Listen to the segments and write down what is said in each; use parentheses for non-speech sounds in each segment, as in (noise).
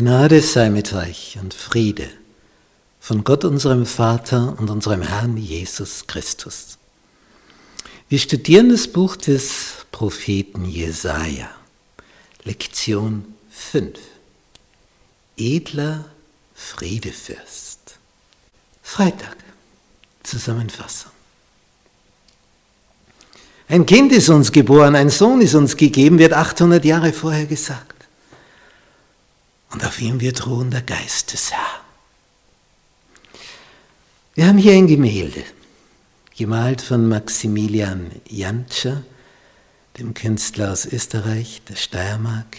Gnade sei mit euch und Friede von Gott unserem Vater und unserem Herrn Jesus Christus. Wir studieren das Buch des Propheten Jesaja, Lektion 5. Edler Friedefürst. Freitag. Zusammenfassung. Ein Kind ist uns geboren, ein Sohn ist uns gegeben, wird 800 Jahre vorher gesagt. Und auf ihm wird ruhen der Geist des Herrn. Wir haben hier ein Gemälde, gemalt von Maximilian Jantscher, dem Künstler aus Österreich, der Steiermark.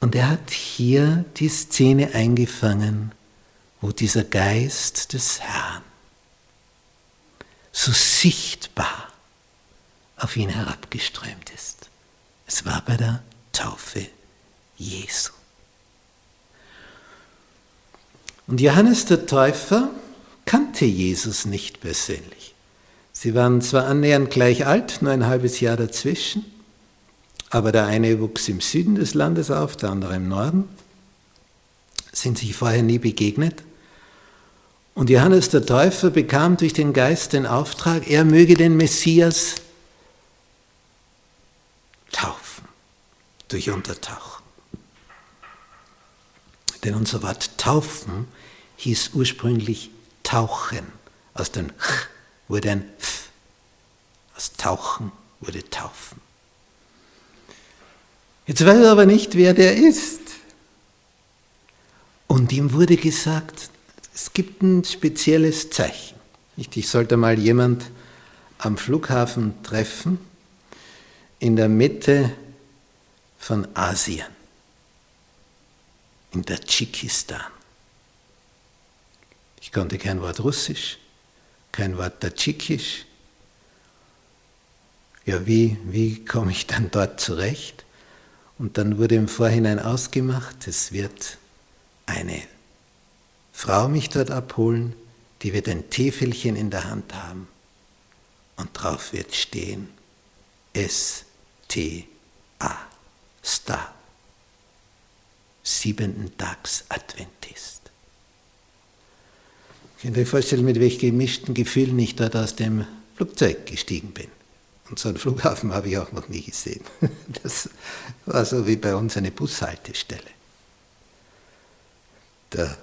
Und er hat hier die Szene eingefangen, wo dieser Geist des Herrn so sichtbar auf ihn herabgeströmt ist. Es war bei der Taufe Jesu. Und Johannes der Täufer kannte Jesus nicht persönlich. Sie waren zwar annähernd gleich alt, nur ein halbes Jahr dazwischen, aber der eine wuchs im Süden des Landes auf, der andere im Norden, sind sich vorher nie begegnet. Und Johannes der Täufer bekam durch den Geist den Auftrag, er möge den Messias taufen, durch Untertauchen. Denn unser Wort taufen hieß ursprünglich tauchen. Aus dem Ch wurde ein F. Aus tauchen wurde taufen. Jetzt weiß er aber nicht, wer der ist. Und ihm wurde gesagt, es gibt ein spezielles Zeichen. Ich sollte mal jemand am Flughafen treffen, in der Mitte von Asien, in Tadschikistan. Ich konnte kein Wort Russisch, kein Wort Tadschikisch. Ja, wie, wie komme ich dann dort zurecht? Und dann wurde im Vorhinein ausgemacht, es wird eine Frau mich dort abholen, die wird ein Täfelchen in der Hand haben und drauf wird stehen S-T-A, Star, siebenten Tags Adventist. Könnt ihr euch vorstellen, mit welchen gemischten Gefühlen ich dort aus dem Flugzeug gestiegen bin? Und so einen Flughafen habe ich auch noch nie gesehen. (laughs) Das war so wie bei uns eine Bushaltestelle. Da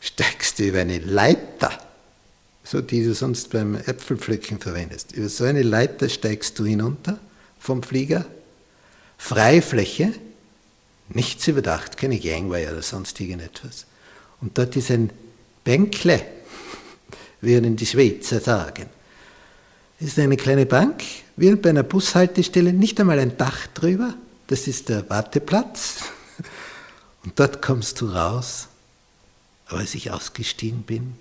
steigst du über eine Leiter, so die du sonst beim Äpfelpflücken verwendest. Über so eine Leiter steigst du hinunter vom Flieger, Freifläche, nichts überdacht, keine Gangway oder sonst irgendetwas. Und dort ist ein Bänkle, (laughs) würden die Schweizer sagen. Das ist eine kleine Bank, wie bei einer Bushaltestelle, nicht einmal ein Dach drüber, das ist der Warteplatz. (laughs) Und dort kommst du raus aber als ich ausgestiegen bin,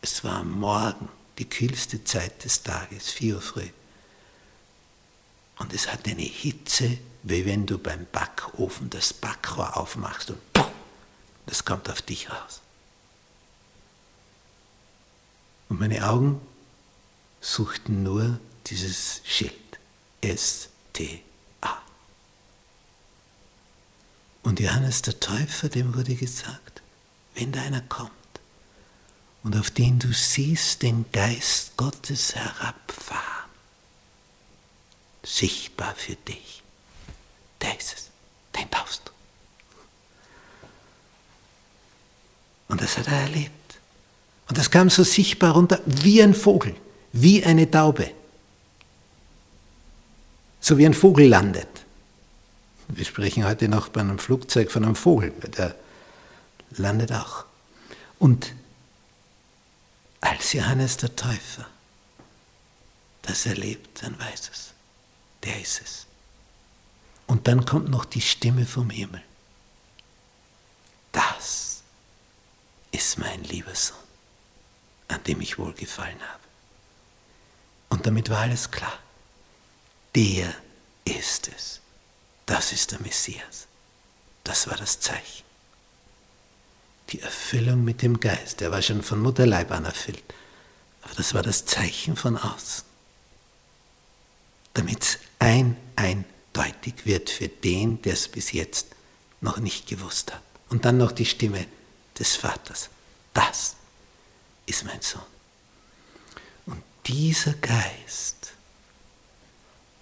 es war Morgen, die kühlste Zeit des Tages, 4 Uhr früh. Und es hat eine Hitze, wie wenn du beim Backofen das Backrohr aufmachst und puh, das kommt auf dich raus. Und meine Augen suchten nur dieses Schild. S-T-A. Und Johannes der Täufer, dem wurde gesagt, wenn da einer kommt und auf den du siehst den Geist Gottes herabfahren, sichtbar für dich, der ist es, den taufst du. Und das hat er erlebt. Und das kam so sichtbar runter wie ein Vogel, wie eine Taube. So wie ein Vogel landet. Wir sprechen heute noch bei einem Flugzeug von einem Vogel, der landet auch. Und als Johannes der Täufer das erlebt, dann weiß es, der ist es. Und dann kommt noch die Stimme vom Himmel. Das ist mein lieber Sohn, an dem ich wohlgefallen habe. Und damit war alles klar. Der ist es. Das ist der Messias. Das war das Zeichen die Erfüllung mit dem Geist. Er war schon von Mutterleib an erfüllt. Aber das war das Zeichen von außen. Damit es ein, eindeutig wird für den, der es bis jetzt noch nicht gewusst hat. Und dann noch die Stimme des Vaters. Das ist mein Sohn. Und dieser Geist,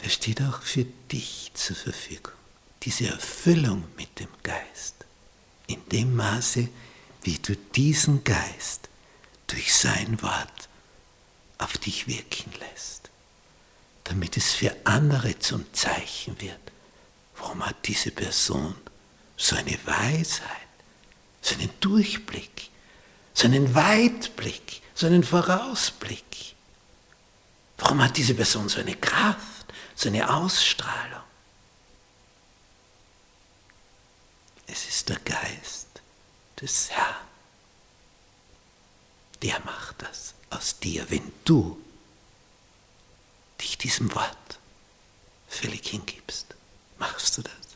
der steht auch für dich zur Verfügung. Diese Erfüllung mit dem Geist. In dem Maße, wie du diesen Geist durch sein Wort auf dich wirken lässt, damit es für andere zum Zeichen wird. Warum hat diese Person so eine Weisheit, so einen Durchblick, so einen Weitblick, so einen Vorausblick? Warum hat diese Person so eine Kraft, so eine Ausstrahlung? Es ist der Geist des Herrn. Der macht das aus dir, wenn du dich diesem Wort völlig hingibst. Machst du das?